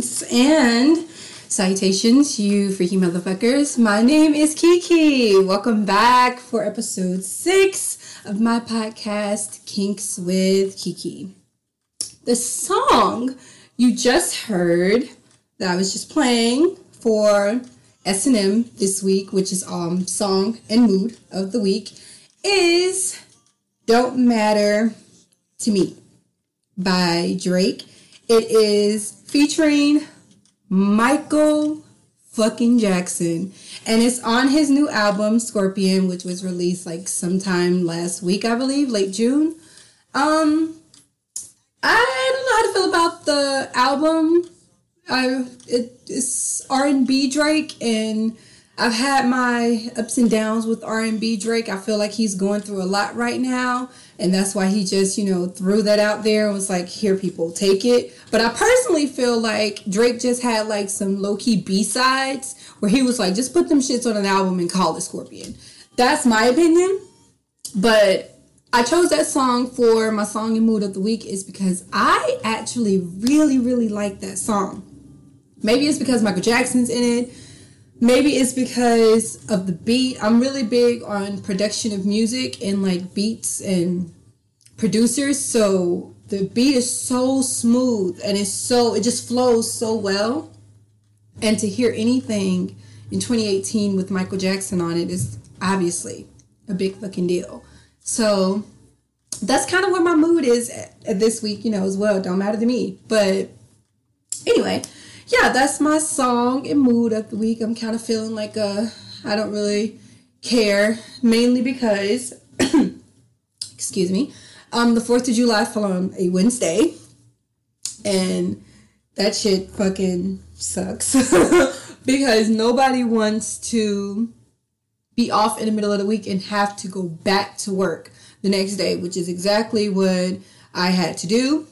And salutations, you freaky motherfuckers. My name is Kiki. Welcome back for episode six of my podcast, Kinks with Kiki. The song you just heard that I was just playing for S&M this week, which is um song and mood of the week, is Don't Matter to Me by Drake. It is featuring Michael fucking Jackson. And it's on his new album, Scorpion, which was released like sometime last week, I believe, late June. Um I don't know how to feel about the album. I it, it's R and B Drake and I've had my ups and downs with R&B Drake. I feel like he's going through a lot right now, and that's why he just, you know, threw that out there and was like, "Here people, take it." But I personally feel like Drake just had like some low-key B-sides where he was like, "Just put them shits on an album and call it Scorpion." That's my opinion. But I chose that song for my song and mood of the week is because I actually really really like that song. Maybe it's because Michael Jackson's in it maybe it's because of the beat. I'm really big on production of music and like beats and producers. So the beat is so smooth and it's so it just flows so well. And to hear anything in 2018 with Michael Jackson on it is obviously a big fucking deal. So that's kind of what my mood is this week, you know, as well. Don't matter to me. But anyway, yeah, that's my song and mood of the week. I'm kind of feeling like a I don't really care, mainly because excuse me, um, the Fourth of July fell on a Wednesday, and that shit fucking sucks because nobody wants to be off in the middle of the week and have to go back to work the next day, which is exactly what I had to do.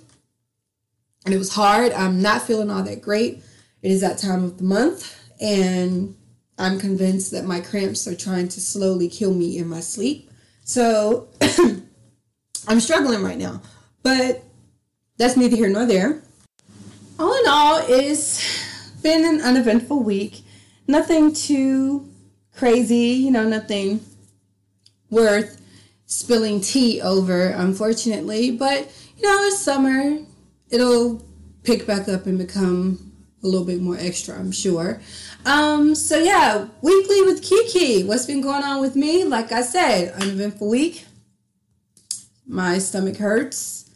And it was hard. I'm not feeling all that great. It is that time of the month, and I'm convinced that my cramps are trying to slowly kill me in my sleep. So I'm struggling right now, but that's neither here nor there. All in all, it's been an uneventful week. Nothing too crazy, you know, nothing worth spilling tea over, unfortunately. But, you know, it's summer. It'll pick back up and become a little bit more extra, I'm sure. Um, so yeah, weekly with Kiki. What's been going on with me? Like I said, uneventful week. My stomach hurts.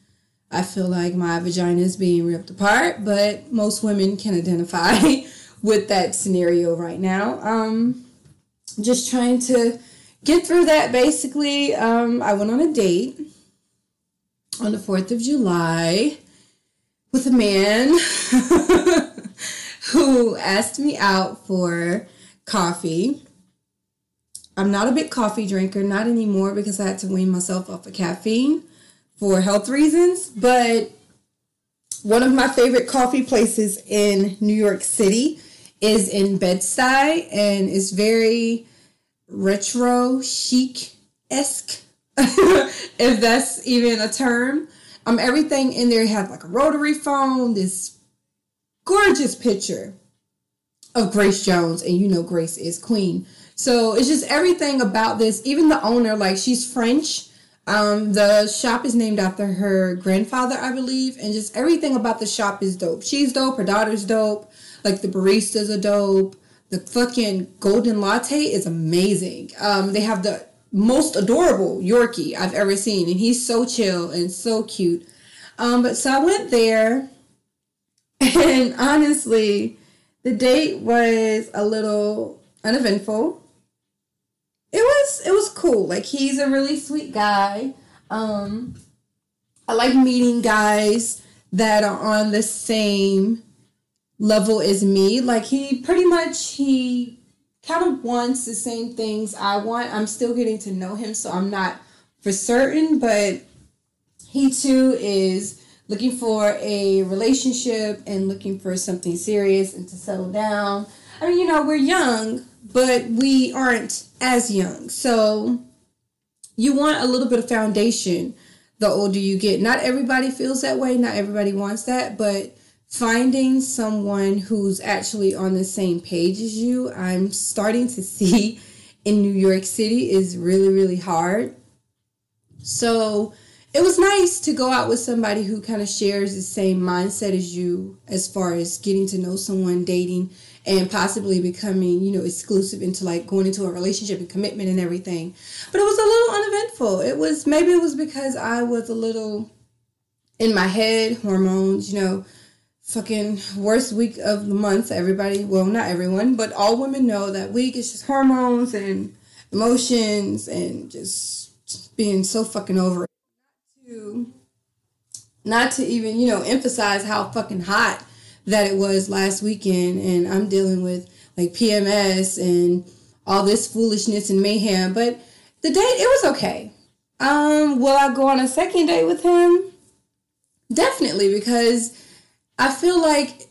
I feel like my vagina is being ripped apart, but most women can identify with that scenario right now. Um, just trying to get through that basically. Um, I went on a date on the 4th of July with a man. who asked me out for coffee. I'm not a big coffee drinker, not anymore because I had to wean myself off of caffeine for health reasons. But one of my favorite coffee places in New York City is in Bed-Stuy and it's very retro chic esque, if that's even a term. Um, everything in there had like a rotary phone, this gorgeous picture of Grace Jones, and you know Grace is queen. So it's just everything about this. Even the owner, like she's French. Um, the shop is named after her grandfather, I believe, and just everything about the shop is dope. She's dope. Her daughter's dope. Like the baristas are dope. The fucking golden latte is amazing. Um, they have the most adorable Yorkie I've ever seen, and he's so chill and so cute. Um, but so I went there and honestly, the date was a little uneventful. It was it was cool. Like he's a really sweet guy. Um I like meeting guys that are on the same level as me. Like he pretty much he kind of wants the same things I want. I'm still getting to know him, so I'm not for certain, but he too is looking for a relationship and looking for something serious and to settle down. I mean, you know, we're young, but we aren't as young. So you want a little bit of foundation the older you get. Not everybody feels that way, not everybody wants that, but finding someone who's actually on the same page as you, I'm starting to see in New York City is really, really hard. So it was nice to go out with somebody who kind of shares the same mindset as you as far as getting to know someone, dating, and possibly becoming, you know, exclusive into like going into a relationship and commitment and everything. But it was a little uneventful. It was maybe it was because I was a little in my head, hormones, you know, fucking worst week of the month. Everybody, well, not everyone, but all women know that week is just hormones and emotions and just being so fucking over to, not to even, you know, emphasize how fucking hot that it was last weekend and I'm dealing with like PMS and all this foolishness and mayhem. But the date, it was okay. Um, will I go on a second date with him? Definitely, because I feel like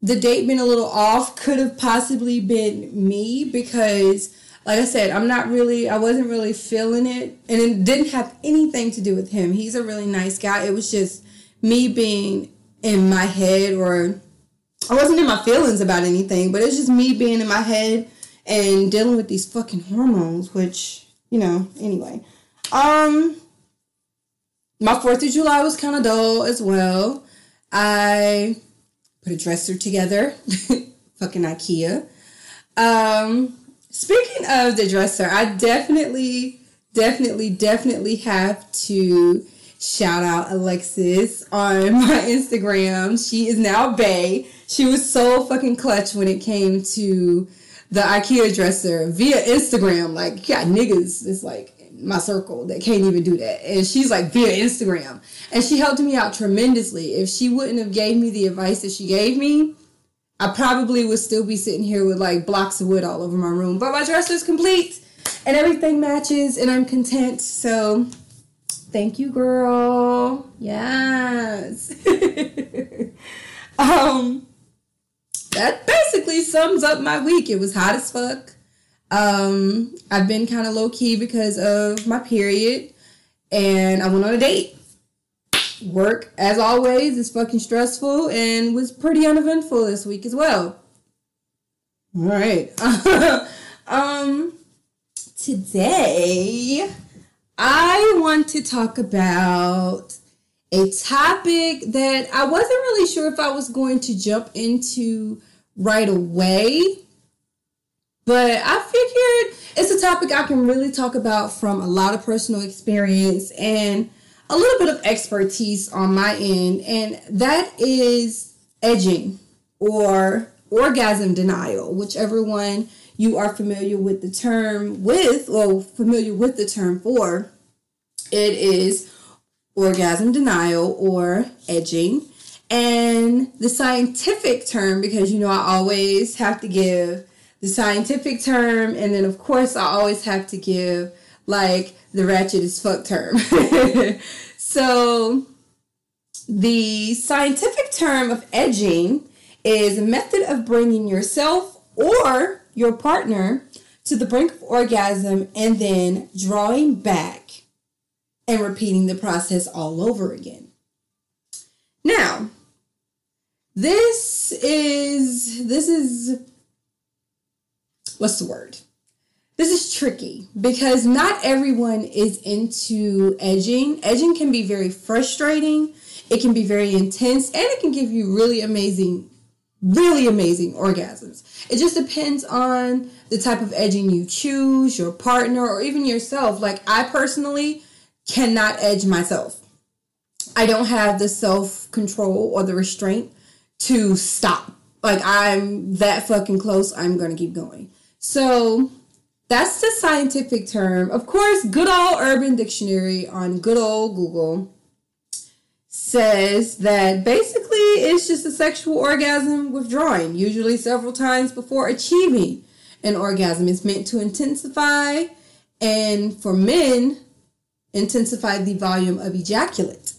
the date being a little off could have possibly been me because like I said, I'm not really, I wasn't really feeling it. And it didn't have anything to do with him. He's a really nice guy. It was just me being in my head or I wasn't in my feelings about anything, but it's just me being in my head and dealing with these fucking hormones, which, you know, anyway. Um my 4th of July was kind of dull as well. I put a dresser together, fucking IKEA. Um speaking of the dresser, I definitely definitely definitely have to Shout out Alexis on my Instagram. She is now Bay. She was so fucking clutch when it came to the IKEA dresser via Instagram. Like, yeah, niggas is like my circle that can't even do that. And she's like via Instagram. And she helped me out tremendously. If she wouldn't have gave me the advice that she gave me, I probably would still be sitting here with like blocks of wood all over my room. But my dresser is complete and everything matches and I'm content. So Thank you, girl. Yes. um, that basically sums up my week. It was hot as fuck. Um, I've been kind of low key because of my period, and I went on a date. Work, as always, is fucking stressful and was pretty uneventful this week as well. All right. um, today I want to talk about a topic that I wasn't really sure if I was going to jump into right away. But I figured it's a topic I can really talk about from a lot of personal experience and a little bit of expertise on my end, and that is edging or orgasm denial, whichever one you are familiar with the term with or familiar with the term for. It is orgasm denial or edging. And the scientific term, because you know, I always have to give the scientific term, and then of course, I always have to give like the ratchet as fuck term. so, the scientific term of edging is a method of bringing yourself or your partner to the brink of orgasm and then drawing back and repeating the process all over again. Now, this is this is what's the word? This is tricky because not everyone is into edging. Edging can be very frustrating. It can be very intense and it can give you really amazing really amazing orgasms. It just depends on the type of edging you choose, your partner, or even yourself. Like, I personally cannot edge myself. I don't have the self control or the restraint to stop. Like, I'm that fucking close, I'm gonna keep going. So, that's the scientific term. Of course, good old Urban Dictionary on good old Google says that basically it's just a sexual orgasm withdrawing, usually several times before achieving an orgasm. It's meant to intensify and for men, intensify the volume of ejaculate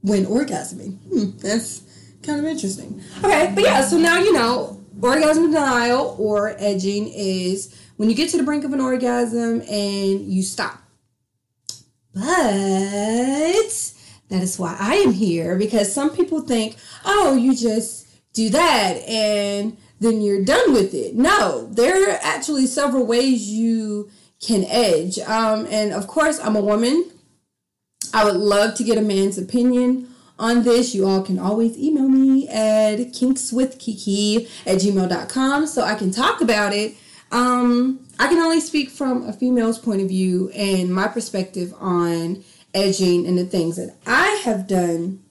when orgasming. Hmm, that's kind of interesting. Okay, but yeah, so now you know orgasm denial or edging is when you get to the brink of an orgasm and you stop. But that is why I am here because some people think, oh, you just do that and then you're done with it. No, there are actually several ways you can edge. Um, and of course, I'm a woman. I would love to get a man's opinion on this. You all can always email me at kinkswithkiki at gmail.com so I can talk about it. Um, I can only speak from a female's point of view and my perspective on edging and the things that I have done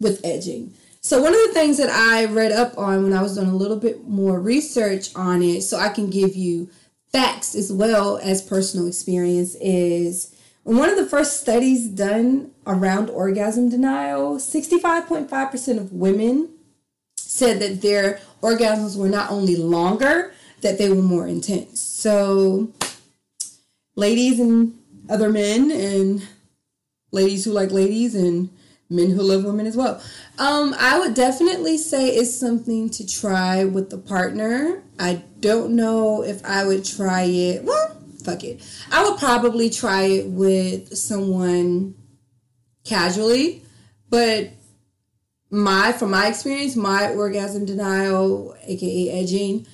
with edging. So, one of the things that I read up on when I was doing a little bit more research on it, so I can give you facts as well as personal experience, is one of the first studies done around orgasm denial, 65.5% of women said that their orgasms were not only longer, that they were more intense. So, ladies and other men, and ladies who like ladies, and men who love women as well. Um, I would definitely say it's something to try with the partner. I don't know if I would try it. Well, fuck it. I would probably try it with someone casually, but my from my experience, my orgasm denial, aka edging,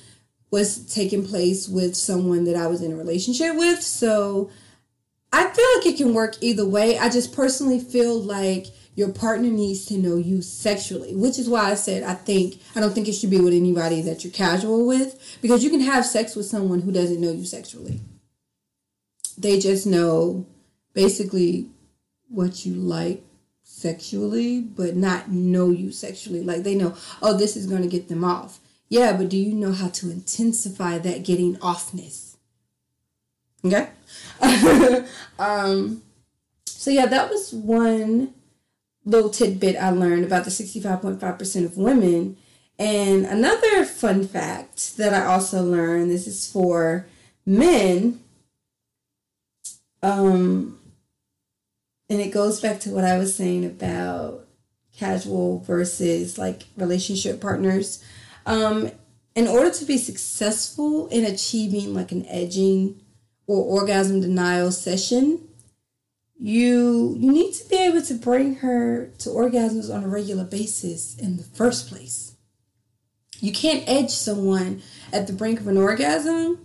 was taking place with someone that I was in a relationship with. So I feel like it can work either way. I just personally feel like your partner needs to know you sexually, which is why I said I think I don't think it should be with anybody that you're casual with because you can have sex with someone who doesn't know you sexually. They just know basically what you like sexually, but not know you sexually. Like they know, oh, this is going to get them off. Yeah, but do you know how to intensify that getting offness? Okay. um, so yeah, that was one little tidbit I learned about the 65.5% of women. And another fun fact that I also learned this is for men. Um, and it goes back to what I was saying about casual versus like relationship partners. Um, in order to be successful in achieving like an edging or orgasm denial session, you you need to be able to bring her to orgasms on a regular basis in the first place. You can't edge someone at the brink of an orgasm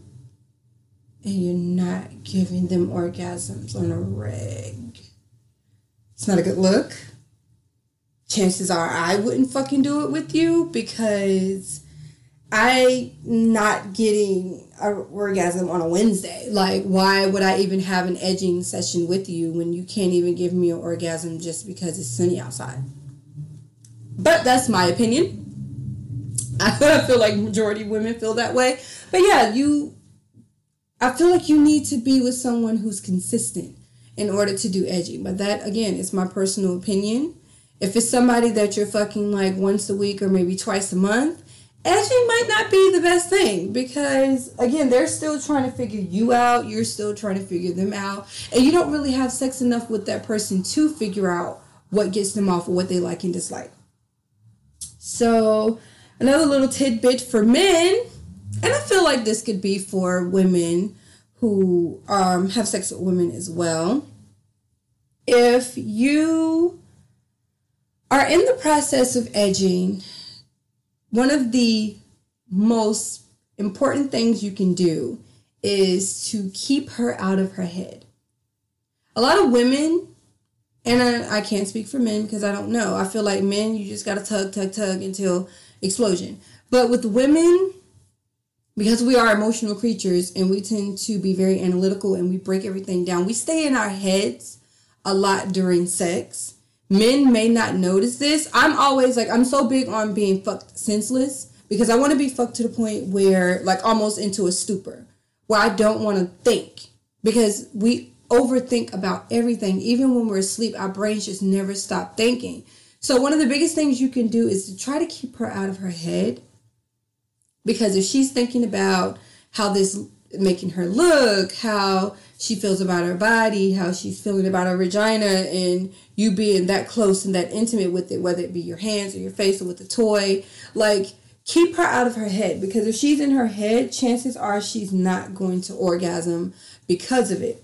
and you're not giving them orgasms on a reg. It's not a good look. Chances are I wouldn't fucking do it with you because I not getting an orgasm on a Wednesday. Like, why would I even have an edging session with you when you can't even give me an orgasm just because it's sunny outside? But that's my opinion. I feel like majority women feel that way. But yeah, you I feel like you need to be with someone who's consistent in order to do edging. But that again is my personal opinion. If it's somebody that you're fucking like once a week or maybe twice a month, edging might not be the best thing because again they're still trying to figure you out you're still trying to figure them out and you don't really have sex enough with that person to figure out what gets them off or what they like and dislike so another little tidbit for men and i feel like this could be for women who um, have sex with women as well if you are in the process of edging one of the most important things you can do is to keep her out of her head. A lot of women, and I, I can't speak for men because I don't know. I feel like men, you just got to tug, tug, tug until explosion. But with women, because we are emotional creatures and we tend to be very analytical and we break everything down, we stay in our heads a lot during sex men may not notice this. I'm always like, I'm so big on being fucked senseless because I want to be fucked to the point where, like, almost into a stupor where I don't want to think because we overthink about everything. Even when we're asleep, our brains just never stop thinking. So, one of the biggest things you can do is to try to keep her out of her head because if she's thinking about how this making her look, how she feels about her body, how she's feeling about her vagina, and you being that close and that intimate with it, whether it be your hands or your face or with the toy. Like, keep her out of her head because if she's in her head, chances are she's not going to orgasm because of it.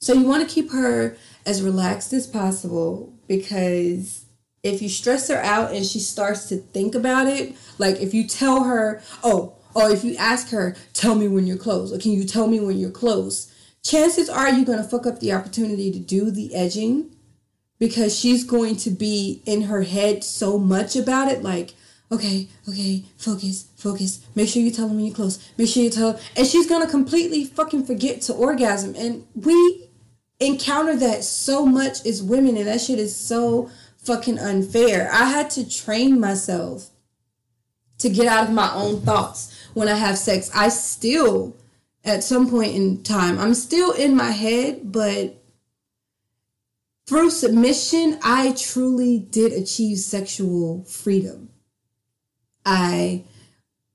So you want to keep her as relaxed as possible because if you stress her out and she starts to think about it, like if you tell her, oh, or if you ask her, tell me when you're close, or can you tell me when you're close, chances are you're going to fuck up the opportunity to do the edging because she's going to be in her head so much about it, like, okay, okay, focus, focus. Make sure you tell them when you're close. Make sure you tell, and she's gonna completely fucking forget to orgasm. And we encounter that so much as women, and that shit is so fucking unfair. I had to train myself to get out of my own thoughts when I have sex. I still, at some point in time, I'm still in my head, but through submission, I truly did achieve sexual freedom. I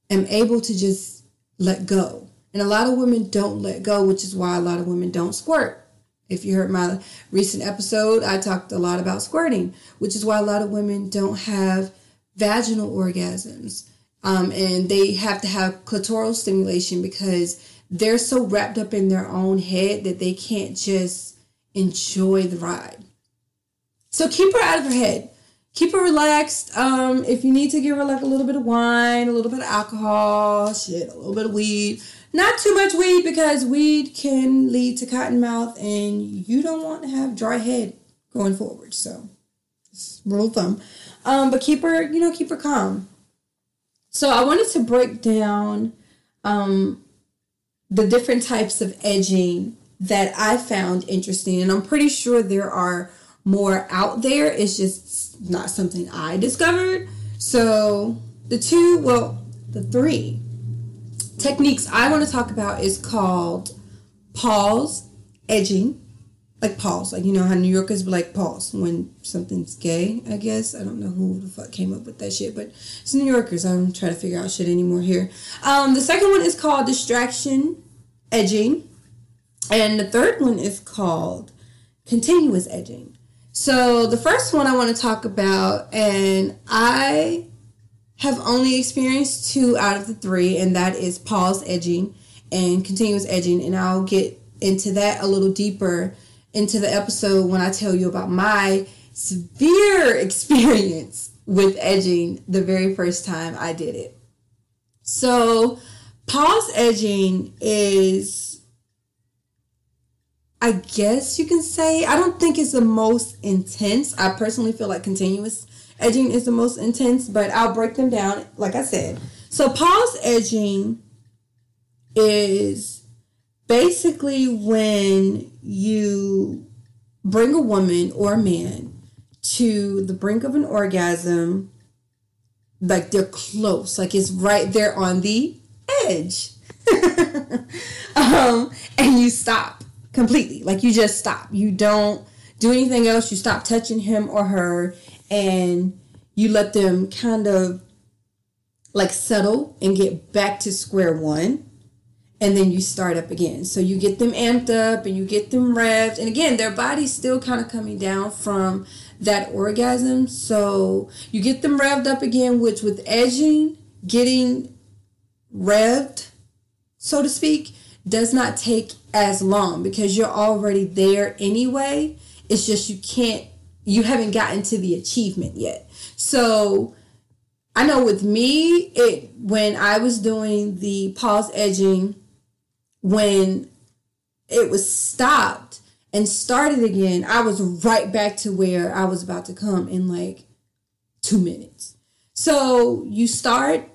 am able to just let go. And a lot of women don't let go, which is why a lot of women don't squirt. If you heard my recent episode, I talked a lot about squirting, which is why a lot of women don't have vaginal orgasms. Um, and they have to have clitoral stimulation because they're so wrapped up in their own head that they can't just enjoy the ride. So keep her out of her head. Keep her relaxed. Um, if you need to give her like a little bit of wine, a little bit of alcohol, shit, a little bit of weed, not too much weed because weed can lead to cotton mouth and you don't want to have dry head going forward. So, rule thumb. Um, but keep her, you know, keep her calm. So I wanted to break down um, the different types of edging that I found interesting, and I'm pretty sure there are more out there. It's just not something I discovered. So the two, well, the three techniques I want to talk about is called pause, edging, like pause, like you know how New Yorkers be like pause when something's gay. I guess I don't know who the fuck came up with that shit, but it's New Yorkers. I'm trying to figure out shit anymore here. Um, the second one is called distraction, edging, and the third one is called continuous edging. So the first one I want to talk about, and I have only experienced two out of the three, and that is pause edging and continuous edging. And I'll get into that a little deeper into the episode when I tell you about my severe experience with edging the very first time I did it. So, pause edging is, I guess you can say, I don't think it's the most intense. I personally feel like continuous edging is the most intense, but I'll break them down, like I said. So, pause edging is basically when you bring a woman or a man to the brink of an orgasm, like they're close, like it's right there on the edge. um, and you stop completely. Like you just stop. You don't do anything else. You stop touching him or her and you let them kind of like settle and get back to square one and then you start up again so you get them amped up and you get them revved and again their body's still kind of coming down from that orgasm so you get them revved up again which with edging getting revved so to speak does not take as long because you're already there anyway it's just you can't you haven't gotten to the achievement yet. So I know with me, it when I was doing the pause edging, when it was stopped and started again, I was right back to where I was about to come in like two minutes. So you start,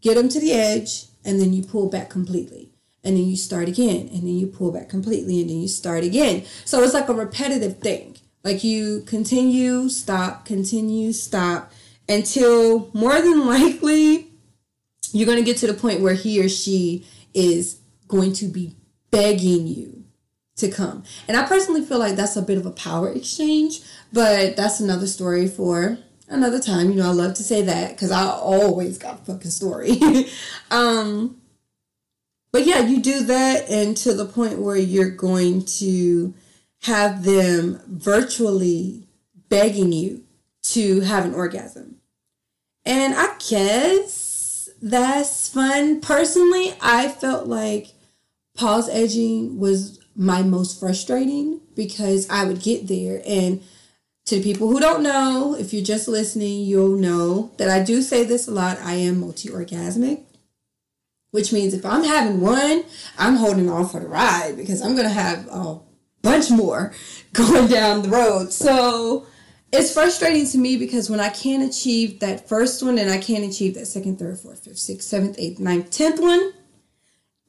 get them to the edge, and then you pull back completely. And then you start again, and then you pull back completely, and then you start again. So it's like a repetitive thing. Like you continue, stop, continue, stop until more than likely you're going to get to the point where he or she is going to be begging you to come. And I personally feel like that's a bit of a power exchange, but that's another story for another time. You know, I love to say that because I always got a fucking story. um, but yeah, you do that and to the point where you're going to have them virtually begging you to have an orgasm. And I guess that's fun. Personally, I felt like pause edging was my most frustrating because I would get there and to people who don't know, if you're just listening, you'll know that I do say this a lot. I am multi orgasmic, which means if I'm having one, I'm holding on for the ride because I'm going to have a bunch more going down the road. So it's frustrating to me because when I can't achieve that first one and I can't achieve that second, third, fourth, fifth, sixth, seventh, eighth, ninth, tenth one,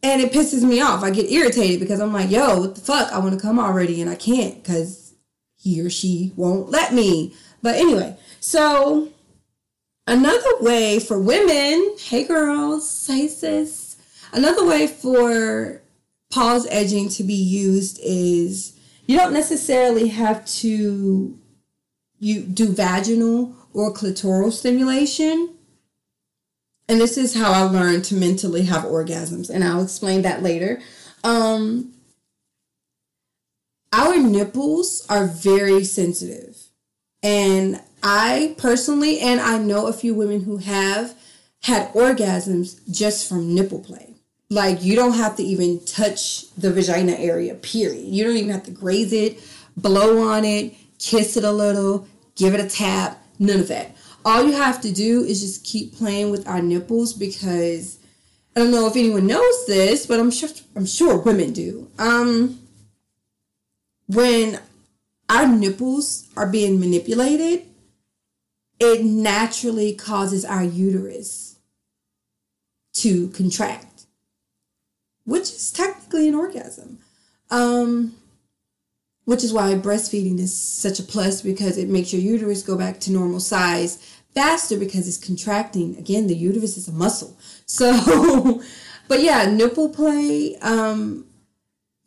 and it pisses me off. I get irritated because I'm like, yo, what the fuck? I want to come already and I can't because he or she won't let me. But anyway, so another way for women, hey girls, hey sis, another way for pause edging to be used is you don't necessarily have to you do vaginal or clitoral stimulation and this is how I learned to mentally have orgasms, and I'll explain that later. Um, our nipples are very sensitive, and I personally, and I know a few women who have had orgasms just from nipple play. Like you don't have to even touch the vagina area, period. You don't even have to graze it, blow on it, kiss it a little, give it a tap, none of that all you have to do is just keep playing with our nipples because I don't know if anyone knows this, but I'm sure I'm sure women do. Um, when our nipples are being manipulated, it naturally causes our uterus to contract, which is technically an orgasm. Um, which is why breastfeeding is such a plus because it makes your uterus go back to normal size faster because it's contracting. Again, the uterus is a muscle. So, but yeah, nipple play, um,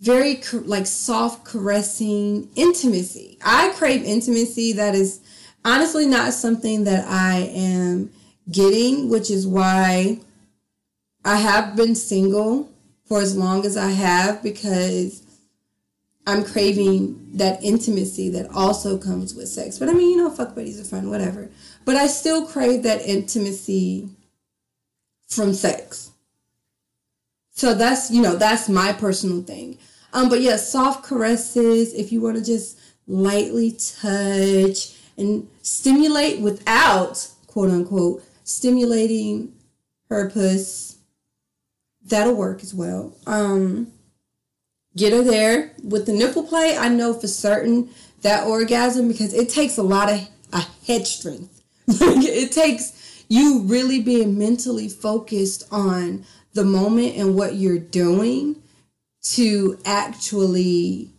very like soft caressing intimacy. I crave intimacy that is honestly not something that I am getting, which is why I have been single for as long as I have because I'm craving that intimacy that also comes with sex. But I mean, you know, fuck buddies are fun, whatever. But I still crave that intimacy from sex. So that's, you know, that's my personal thing. Um, but yeah, soft caresses, if you want to just lightly touch and stimulate without, quote unquote, stimulating her puss, that'll work as well. Um, get her there with the nipple play. I know for certain that orgasm because it takes a lot of a head strength. it takes you really being mentally focused on the moment and what you're doing to actually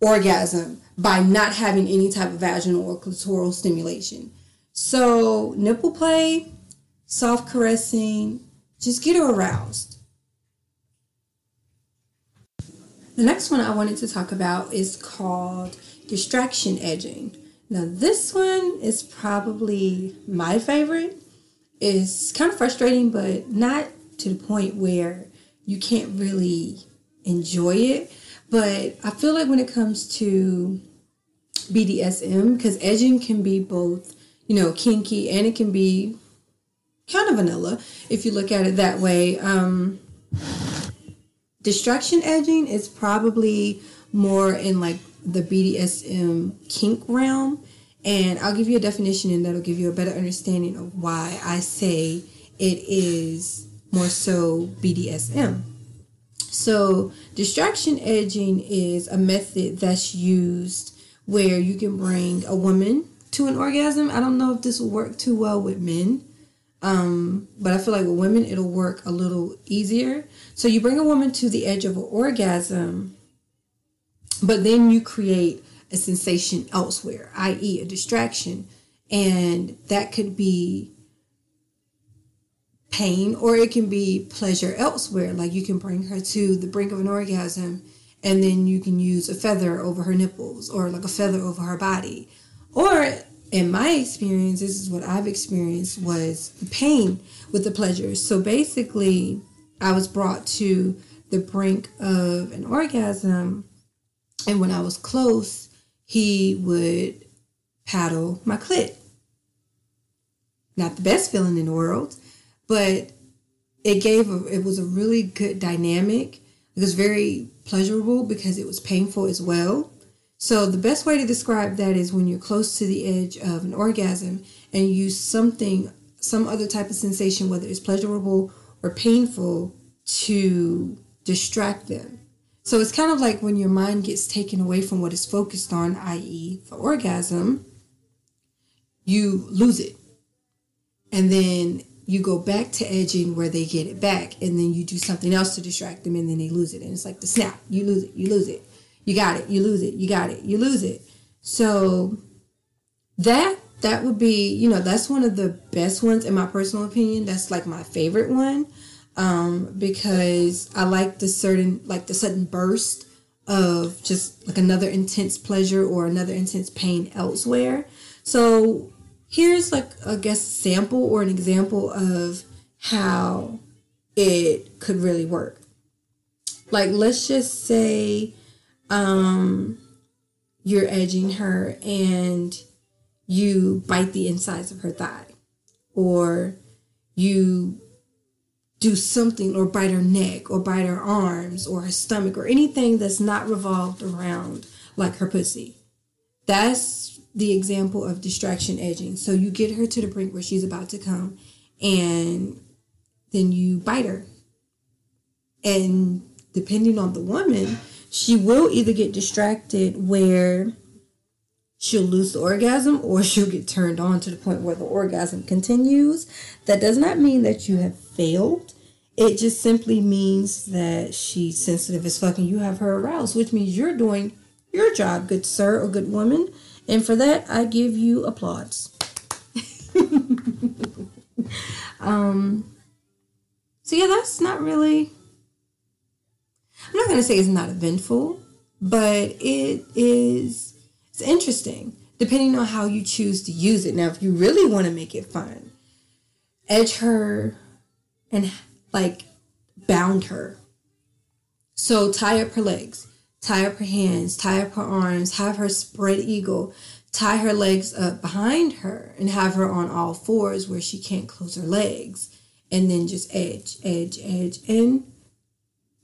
orgasm by not having any type of vaginal or clitoral stimulation. So, nipple play, soft caressing, just get her aroused. The next one I wanted to talk about is called distraction edging. Now, this one is probably my favorite. It's kind of frustrating, but not to the point where you can't really enjoy it. But I feel like when it comes to BDSM, because edging can be both, you know, kinky and it can be kind of vanilla if you look at it that way. Um, Distraction edging is probably more in like the BDSM kink realm. And I'll give you a definition and that'll give you a better understanding of why I say it is more so BDSM. So, distraction edging is a method that's used where you can bring a woman to an orgasm. I don't know if this will work too well with men, um, but I feel like with women, it'll work a little easier. So you bring a woman to the edge of an orgasm, but then you create a sensation elsewhere, i.e., a distraction. And that could be pain or it can be pleasure elsewhere. Like you can bring her to the brink of an orgasm and then you can use a feather over her nipples or like a feather over her body. Or in my experience, this is what I've experienced was the pain with the pleasure. So basically, I was brought to the brink of an orgasm, and when I was close, he would paddle my clit. Not the best feeling in the world, but it gave a, it was a really good dynamic. It was very pleasurable because it was painful as well. So the best way to describe that is when you're close to the edge of an orgasm and you use something, some other type of sensation, whether it's pleasurable or painful, to distract them. So it's kind of like when your mind gets taken away from what it's focused on, i.e., the orgasm, you lose it. And then you go back to edging where they get it back, and then you do something else to distract them, and then they lose it. And it's like the snap you lose it, you lose it, you got it, you lose it, you got it, you lose it. So that that would be, you know, that's one of the best ones in my personal opinion. That's like my favorite one um, because I like the certain like the sudden burst of just like another intense pleasure or another intense pain elsewhere. So here's like I guess sample or an example of how it could really work. Like let's just say um you're edging her and you bite the insides of her thigh or you do something or bite her neck or bite her arms or her stomach or anything that's not revolved around like her pussy. That's the example of distraction edging. So you get her to the brink where she's about to come and then you bite her. And depending on the woman, she will either get distracted where she'll lose the orgasm or she'll get turned on to the point where the orgasm continues. That does not mean that you have failed. It just simply means that she's sensitive as fucking you have her aroused, which means you're doing your job, good sir or good woman. And for that, I give you applause. um, so yeah, that's not really. I'm not gonna say it's not eventful, but it is it's interesting, depending on how you choose to use it. Now, if you really want to make it fun, edge her and like bound her. So tie up her legs, tie up her hands, tie up her arms, have her spread eagle, tie her legs up behind her, and have her on all fours where she can't close her legs. And then just edge, edge, edge, and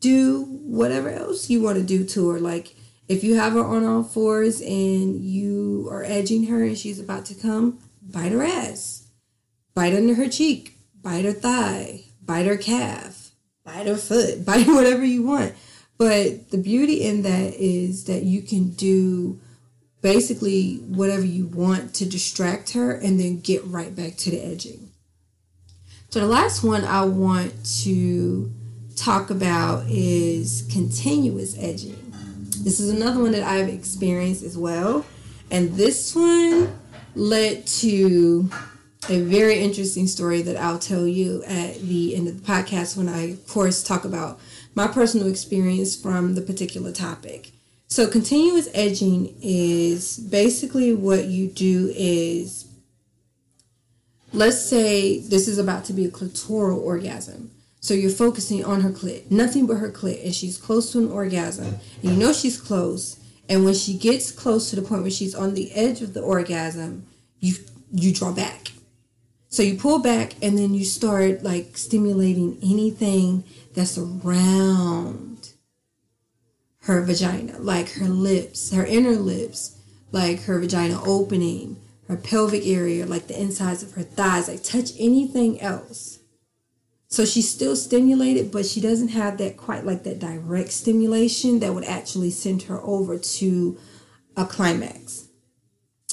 do whatever else you want to do to her. Like if you have her on all fours and you are edging her and she's about to come, bite her ass. Bite under her cheek, bite her thigh, bite her calf, bite her foot, bite whatever you want. But the beauty in that is that you can do basically whatever you want to distract her and then get right back to the edging. So the last one I want to talk about is continuous edging. This is another one that I've experienced as well. And this one led to a very interesting story that I'll tell you at the end of the podcast when I, of course, talk about my personal experience from the particular topic. So, continuous edging is basically what you do is let's say this is about to be a clitoral orgasm. So you're focusing on her clit, nothing but her clit, and she's close to an orgasm. And you know she's close. And when she gets close to the point where she's on the edge of the orgasm, you you draw back. So you pull back and then you start like stimulating anything that's around her vagina, like her lips, her inner lips, like her vagina opening, her pelvic area, like the insides of her thighs, like touch anything else so she's still stimulated, but she doesn't have that quite like that direct stimulation that would actually send her over to a climax.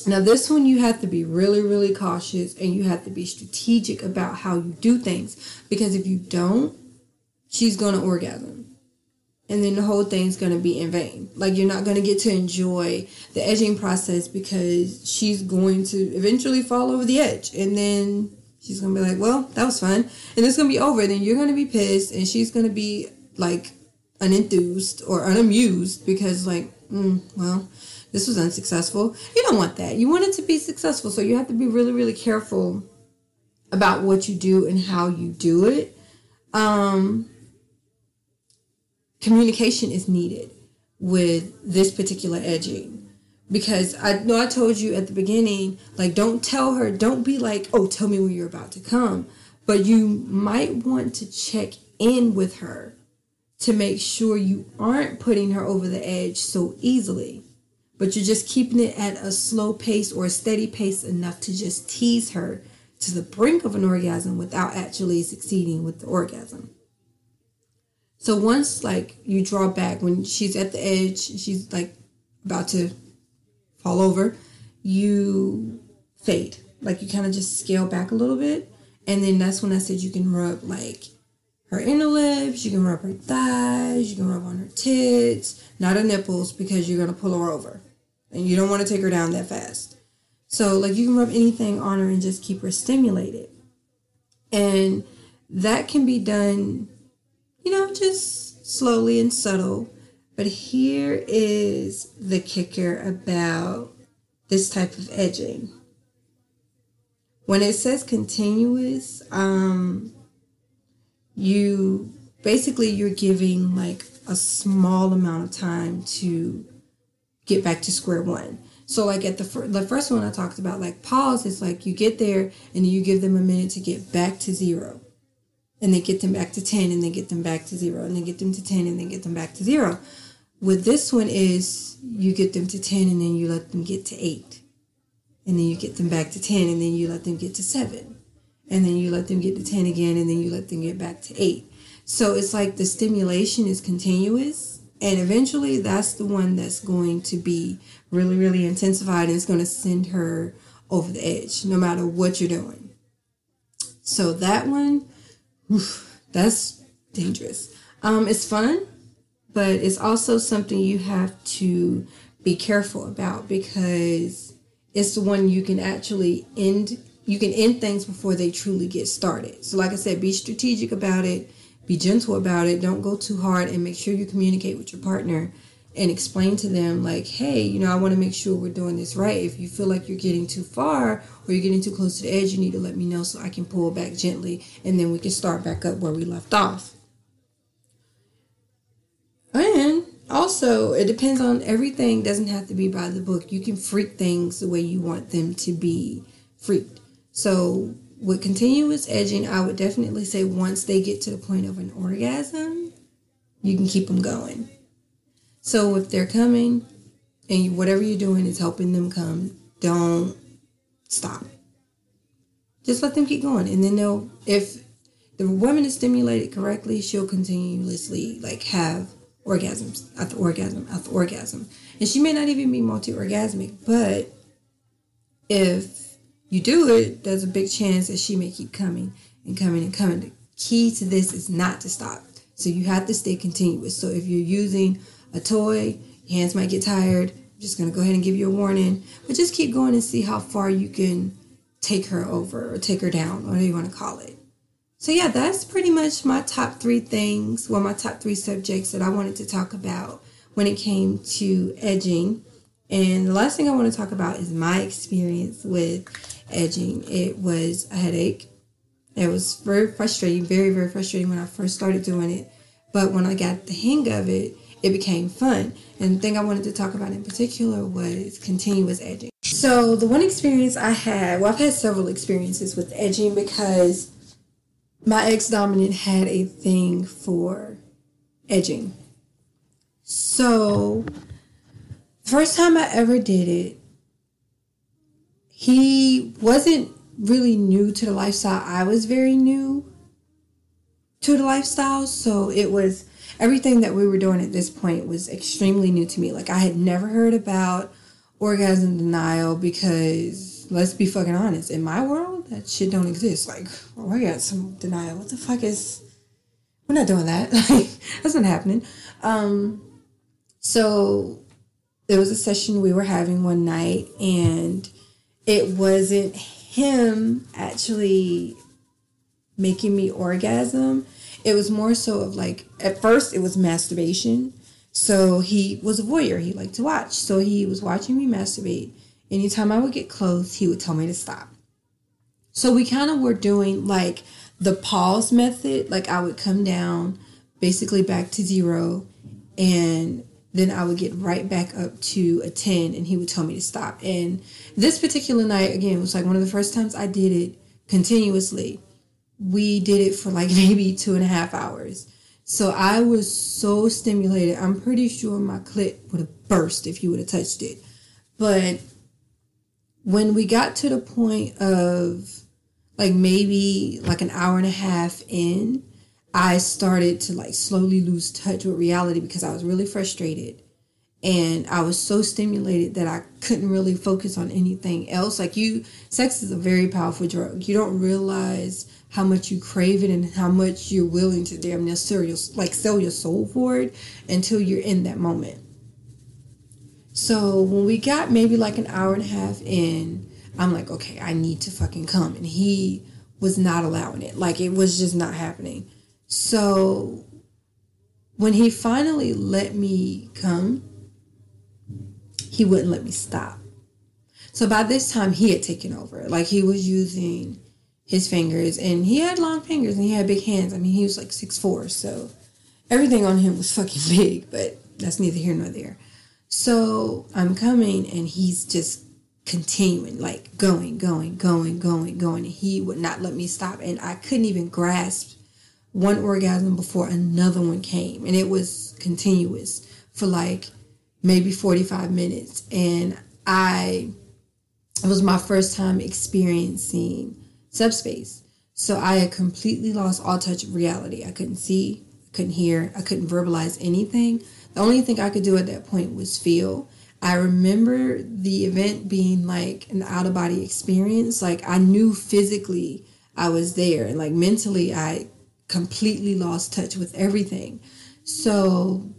Now, this one you have to be really, really cautious and you have to be strategic about how you do things because if you don't, she's going to orgasm. And then the whole thing's going to be in vain. Like, you're not going to get to enjoy the edging process because she's going to eventually fall over the edge. And then she's gonna be like, well, that was fun, and it's gonna be over. Then you're gonna be pissed, and she's gonna be like unenthused or unamused because like, mm, well, this was unsuccessful. You don't want that. You want it to be successful, so you have to be really, really careful about what you do and how you do it. Um, communication is needed with this particular edging because I know I told you at the beginning, like, don't tell her, don't be like, oh, tell me when you're about to come. But you might want to check in with her to make sure you aren't putting her over the edge so easily, but you're just keeping it at a slow pace or a steady pace enough to just tease her to the brink of an orgasm without actually succeeding with the orgasm. So once like you draw back when she's at the edge, she's like about to fall over, you fade. Like you kind of just scale back a little bit. And then that's when I said you can rub like her inner lips, you can rub her thighs, you can rub on her tits, not her nipples because you're gonna pull her over. And you don't want to take her down that fast. So like you can rub anything on her and just keep her stimulated. And that can be done, you know, just slowly and subtle. But here is the kicker about this type of edging. When it says continuous, um, you basically you're giving like a small amount of time to get back to square one. So like at the fir- the first one I talked about, like pause is like you get there and you give them a minute to get back to zero, and then get them back to ten, and then get them back to zero, and then get them to ten, and then get them back to zero. With this one is you get them to ten, and then you let them get to eight, and then you get them back to ten, and then you let them get to seven, and then you let them get to 10 again and then you let them get back to 8 so it's like the stimulation is continuous and eventually that's the one that's going to be really really intensified and it's going to send her over the edge no matter what you're doing. So that one oof, that's dangerous. Um, it's fun but it's also something you have to be careful about because it's the one you can actually end you can end things before they truly get started. So, like I said, be strategic about it, be gentle about it, don't go too hard, and make sure you communicate with your partner and explain to them, like, hey, you know, I want to make sure we're doing this right. If you feel like you're getting too far or you're getting too close to the edge, you need to let me know so I can pull back gently and then we can start back up where we left off. And also, it depends on everything, doesn't have to be by the book. You can freak things the way you want them to be freaked. So with continuous edging, I would definitely say once they get to the point of an orgasm, you can keep them going. So if they're coming and whatever you're doing is helping them come, don't stop. Just let them keep going. And then they'll, if the woman is stimulated correctly, she'll continuously like have orgasms after orgasm after orgasm. And she may not even be multi orgasmic, but if you do it, there's a big chance that she may keep coming and coming and coming. The key to this is not to stop. So you have to stay continuous. So if you're using a toy, your hands might get tired. I'm just gonna go ahead and give you a warning. But just keep going and see how far you can take her over or take her down, whatever you want to call it. So yeah, that's pretty much my top three things, well, my top three subjects that I wanted to talk about when it came to edging. And the last thing I want to talk about is my experience with edging. It was a headache. It was very frustrating, very, very frustrating when I first started doing it. But when I got the hang of it, it became fun. And the thing I wanted to talk about in particular was continuous edging. So, the one experience I had, well, I've had several experiences with edging because my ex dominant had a thing for edging. So, the first time I ever did it, he wasn't really new to the lifestyle. I was very new to the lifestyle. So it was everything that we were doing at this point was extremely new to me. Like I had never heard about orgasm denial because let's be fucking honest, in my world, that shit don't exist. Like orgasm denial. What the fuck is we're not doing that. Like that's not happening. Um so there was a session we were having one night and it wasn't him actually making me orgasm. It was more so of like, at first, it was masturbation. So he was a voyeur. He liked to watch. So he was watching me masturbate. Anytime I would get close, he would tell me to stop. So we kind of were doing like the pause method. Like I would come down basically back to zero and then I would get right back up to a 10 and he would tell me to stop. And this particular night, again, was like one of the first times I did it continuously. We did it for like maybe two and a half hours. So I was so stimulated. I'm pretty sure my clit would have burst if you would have touched it. But when we got to the point of like maybe like an hour and a half in, I started to like slowly lose touch with reality because I was really frustrated and I was so stimulated that I couldn't really focus on anything else. Like you, sex is a very powerful drug. You don't realize how much you crave it and how much you're willing to damn near sell your, like sell your soul for it until you're in that moment. So when we got maybe like an hour and a half in, I'm like, okay, I need to fucking come, and he was not allowing it. Like it was just not happening. So when he finally let me come he wouldn't let me stop. So by this time, he had taken over. Like he was using his fingers, and he had long fingers and he had big hands. I mean, he was like six four, so everything on him was fucking big. But that's neither here nor there. So I'm coming, and he's just continuing, like going, going, going, going, going. And he would not let me stop, and I couldn't even grasp one orgasm before another one came, and it was continuous for like maybe 45 minutes. And I, it was my first time experiencing subspace. So I had completely lost all touch of reality. I couldn't see, I couldn't hear, I couldn't verbalize anything. The only thing I could do at that point was feel. I remember the event being like an out of body experience. Like I knew physically I was there, and like mentally, I completely lost touch with everything. So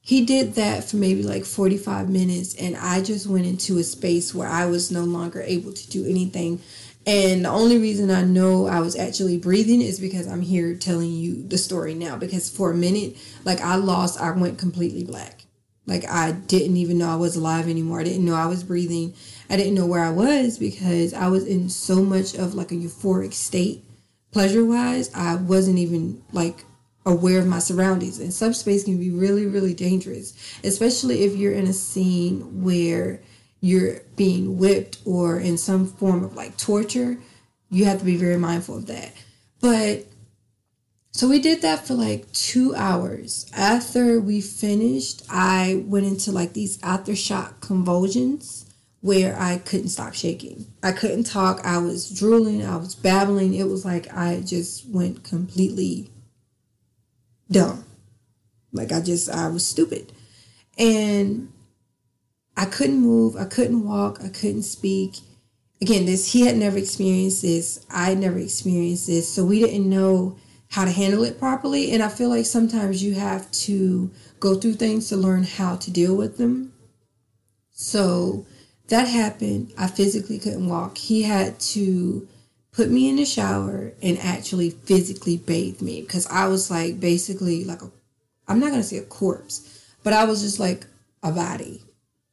he did that for maybe like 45 minutes and i just went into a space where i was no longer able to do anything. And the only reason i know i was actually breathing is because i'm here telling you the story now because for a minute like i lost i went completely black. Like i didn't even know i was alive anymore. I didn't know i was breathing. I didn't know where i was because i was in so much of like a euphoric state pleasure wise i wasn't even like aware of my surroundings. And subspace can be really, really dangerous, especially if you're in a scene where you're being whipped or in some form of like torture. You have to be very mindful of that. But so we did that for like two hours. After we finished, I went into like these aftershock convulsions where I couldn't stop shaking. I couldn't talk. I was drooling. I was babbling. It was like I just went completely dumb. Like I just I was stupid. And I couldn't move, I couldn't walk, I couldn't speak. Again, this he had never experienced this. I never experienced this. So we didn't know how to handle it properly. And I feel like sometimes you have to go through things to learn how to deal with them. So that happened. I physically couldn't walk. He had to put me in the shower and actually physically bathe me because I was like basically like a I'm not gonna say a corpse, but I was just like a body.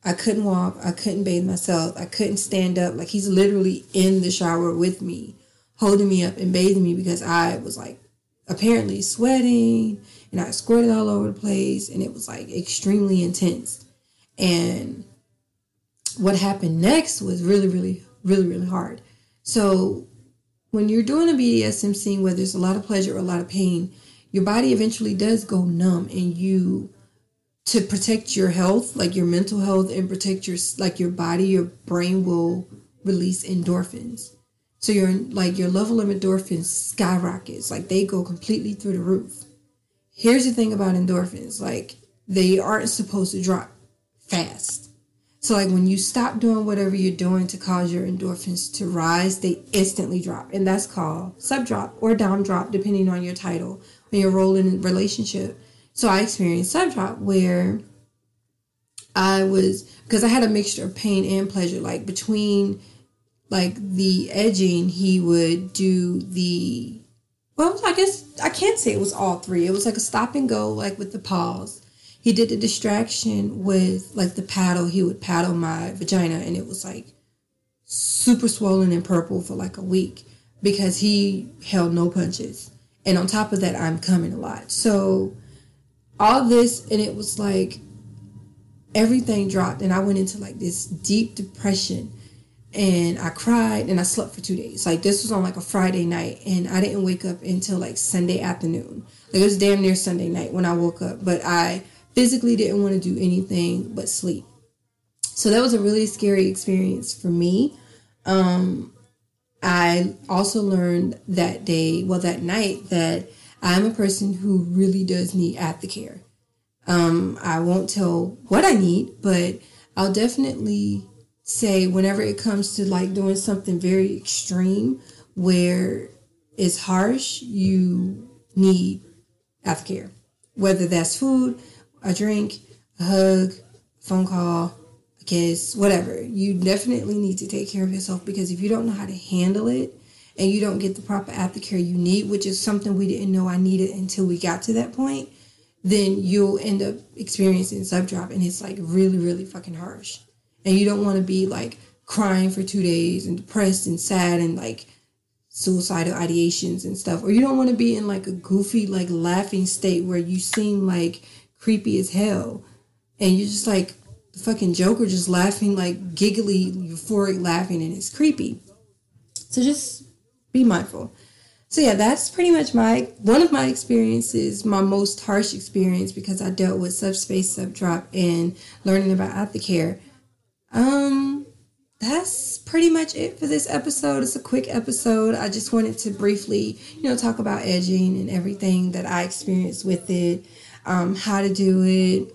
I couldn't walk, I couldn't bathe myself, I couldn't stand up. Like he's literally in the shower with me, holding me up and bathing me because I was like apparently sweating and I squirted all over the place and it was like extremely intense. And what happened next was really, really, really, really hard. So when you're doing a BDSM scene where there's a lot of pleasure or a lot of pain, your body eventually does go numb and you to protect your health, like your mental health and protect your like your body, your brain will release endorphins. So your like your level of endorphins skyrockets, like they go completely through the roof. Here's the thing about endorphins, like they aren't supposed to drop fast. So like when you stop doing whatever you're doing to cause your endorphins to rise, they instantly drop. And that's called sub drop or dom drop, depending on your title or your role in relationship. So I experienced sub drop where I was because I had a mixture of pain and pleasure. Like between like the edging, he would do the well, I guess I can't say it was all three. It was like a stop and go, like with the pause he did the distraction with like the paddle. He would paddle my vagina and it was like super swollen and purple for like a week because he held no punches. And on top of that, I'm coming a lot. So all this, and it was like everything dropped, and I went into like this deep depression. and I cried and I slept for two days. Like this was on like a Friday night and I didn't wake up until like Sunday afternoon. Like it was damn near Sunday night when I woke up, but I physically didn't want to do anything but sleep. So that was a really scary experience for me. Um, I also learned that day, well, that night, that I'm a person who really does need aftercare. Um, I won't tell what I need, but I'll definitely say whenever it comes to like doing something very extreme where it's harsh, you need aftercare. Whether that's food, a drink, a hug, phone call, a kiss, whatever. You definitely need to take care of yourself because if you don't know how to handle it and you don't get the proper aftercare you need, which is something we didn't know I needed until we got to that point, then you'll end up experiencing subdrop and it's like really, really fucking harsh and you don't want to be like crying for two days and depressed and sad and like suicidal ideations and stuff or you don't want to be in like a goofy like laughing state where you seem like creepy as hell. And you're just like the fucking joker just laughing like giggly euphoric laughing and it's creepy. So just be mindful. So yeah that's pretty much my one of my experiences my most harsh experience because i dealt with subspace subdrop and learning about aftercare. Um, that's pretty much it for this episode. It's a quick episode. I just wanted to briefly, you know, talk about edging and everything that I experienced with it, um, how to do it.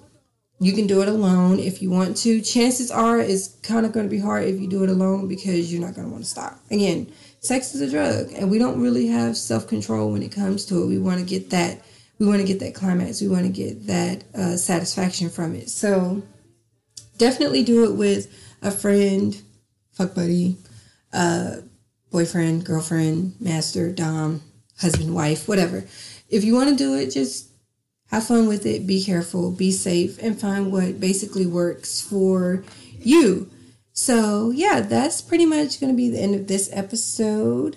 You can do it alone if you want to. Chances are it's kind of going to be hard if you do it alone because you're not going to want to stop. Again, sex is a drug and we don't really have self-control when it comes to it. We want to get that we want to get that climax. We want to get that uh, satisfaction from it. So, definitely do it with a friend, fuck buddy, uh, boyfriend, girlfriend, master, dom, husband, wife, whatever. If you want to do it, just have fun with it, be careful, be safe, and find what basically works for you. So, yeah, that's pretty much going to be the end of this episode.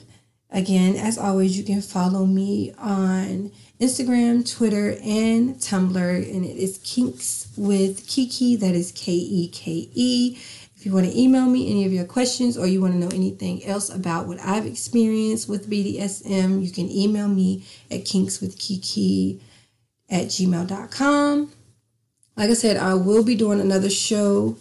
Again, as always, you can follow me on Instagram, Twitter, and Tumblr, and it is Kinks with Keke. That is K E K E. If you want to email me any of your questions or you want to know anything else about what I've experienced with BDSM, you can email me at kinkswithkeke at gmail.com. Like I said, I will be doing another show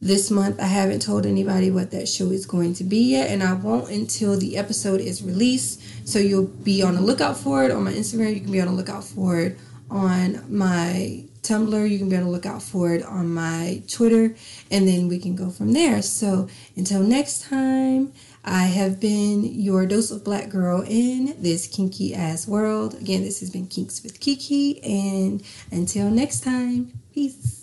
this month. I haven't told anybody what that show is going to be yet, and I won't until the episode is released. So you'll be on the lookout for it on my Instagram. You can be on the lookout for it on my Tumblr. You can be on the lookout for it on my Twitter, and then we can go from there. So until next time, I have been your dose of black girl in this kinky ass world. Again, this has been Kinks with Keke, and until next time, peace.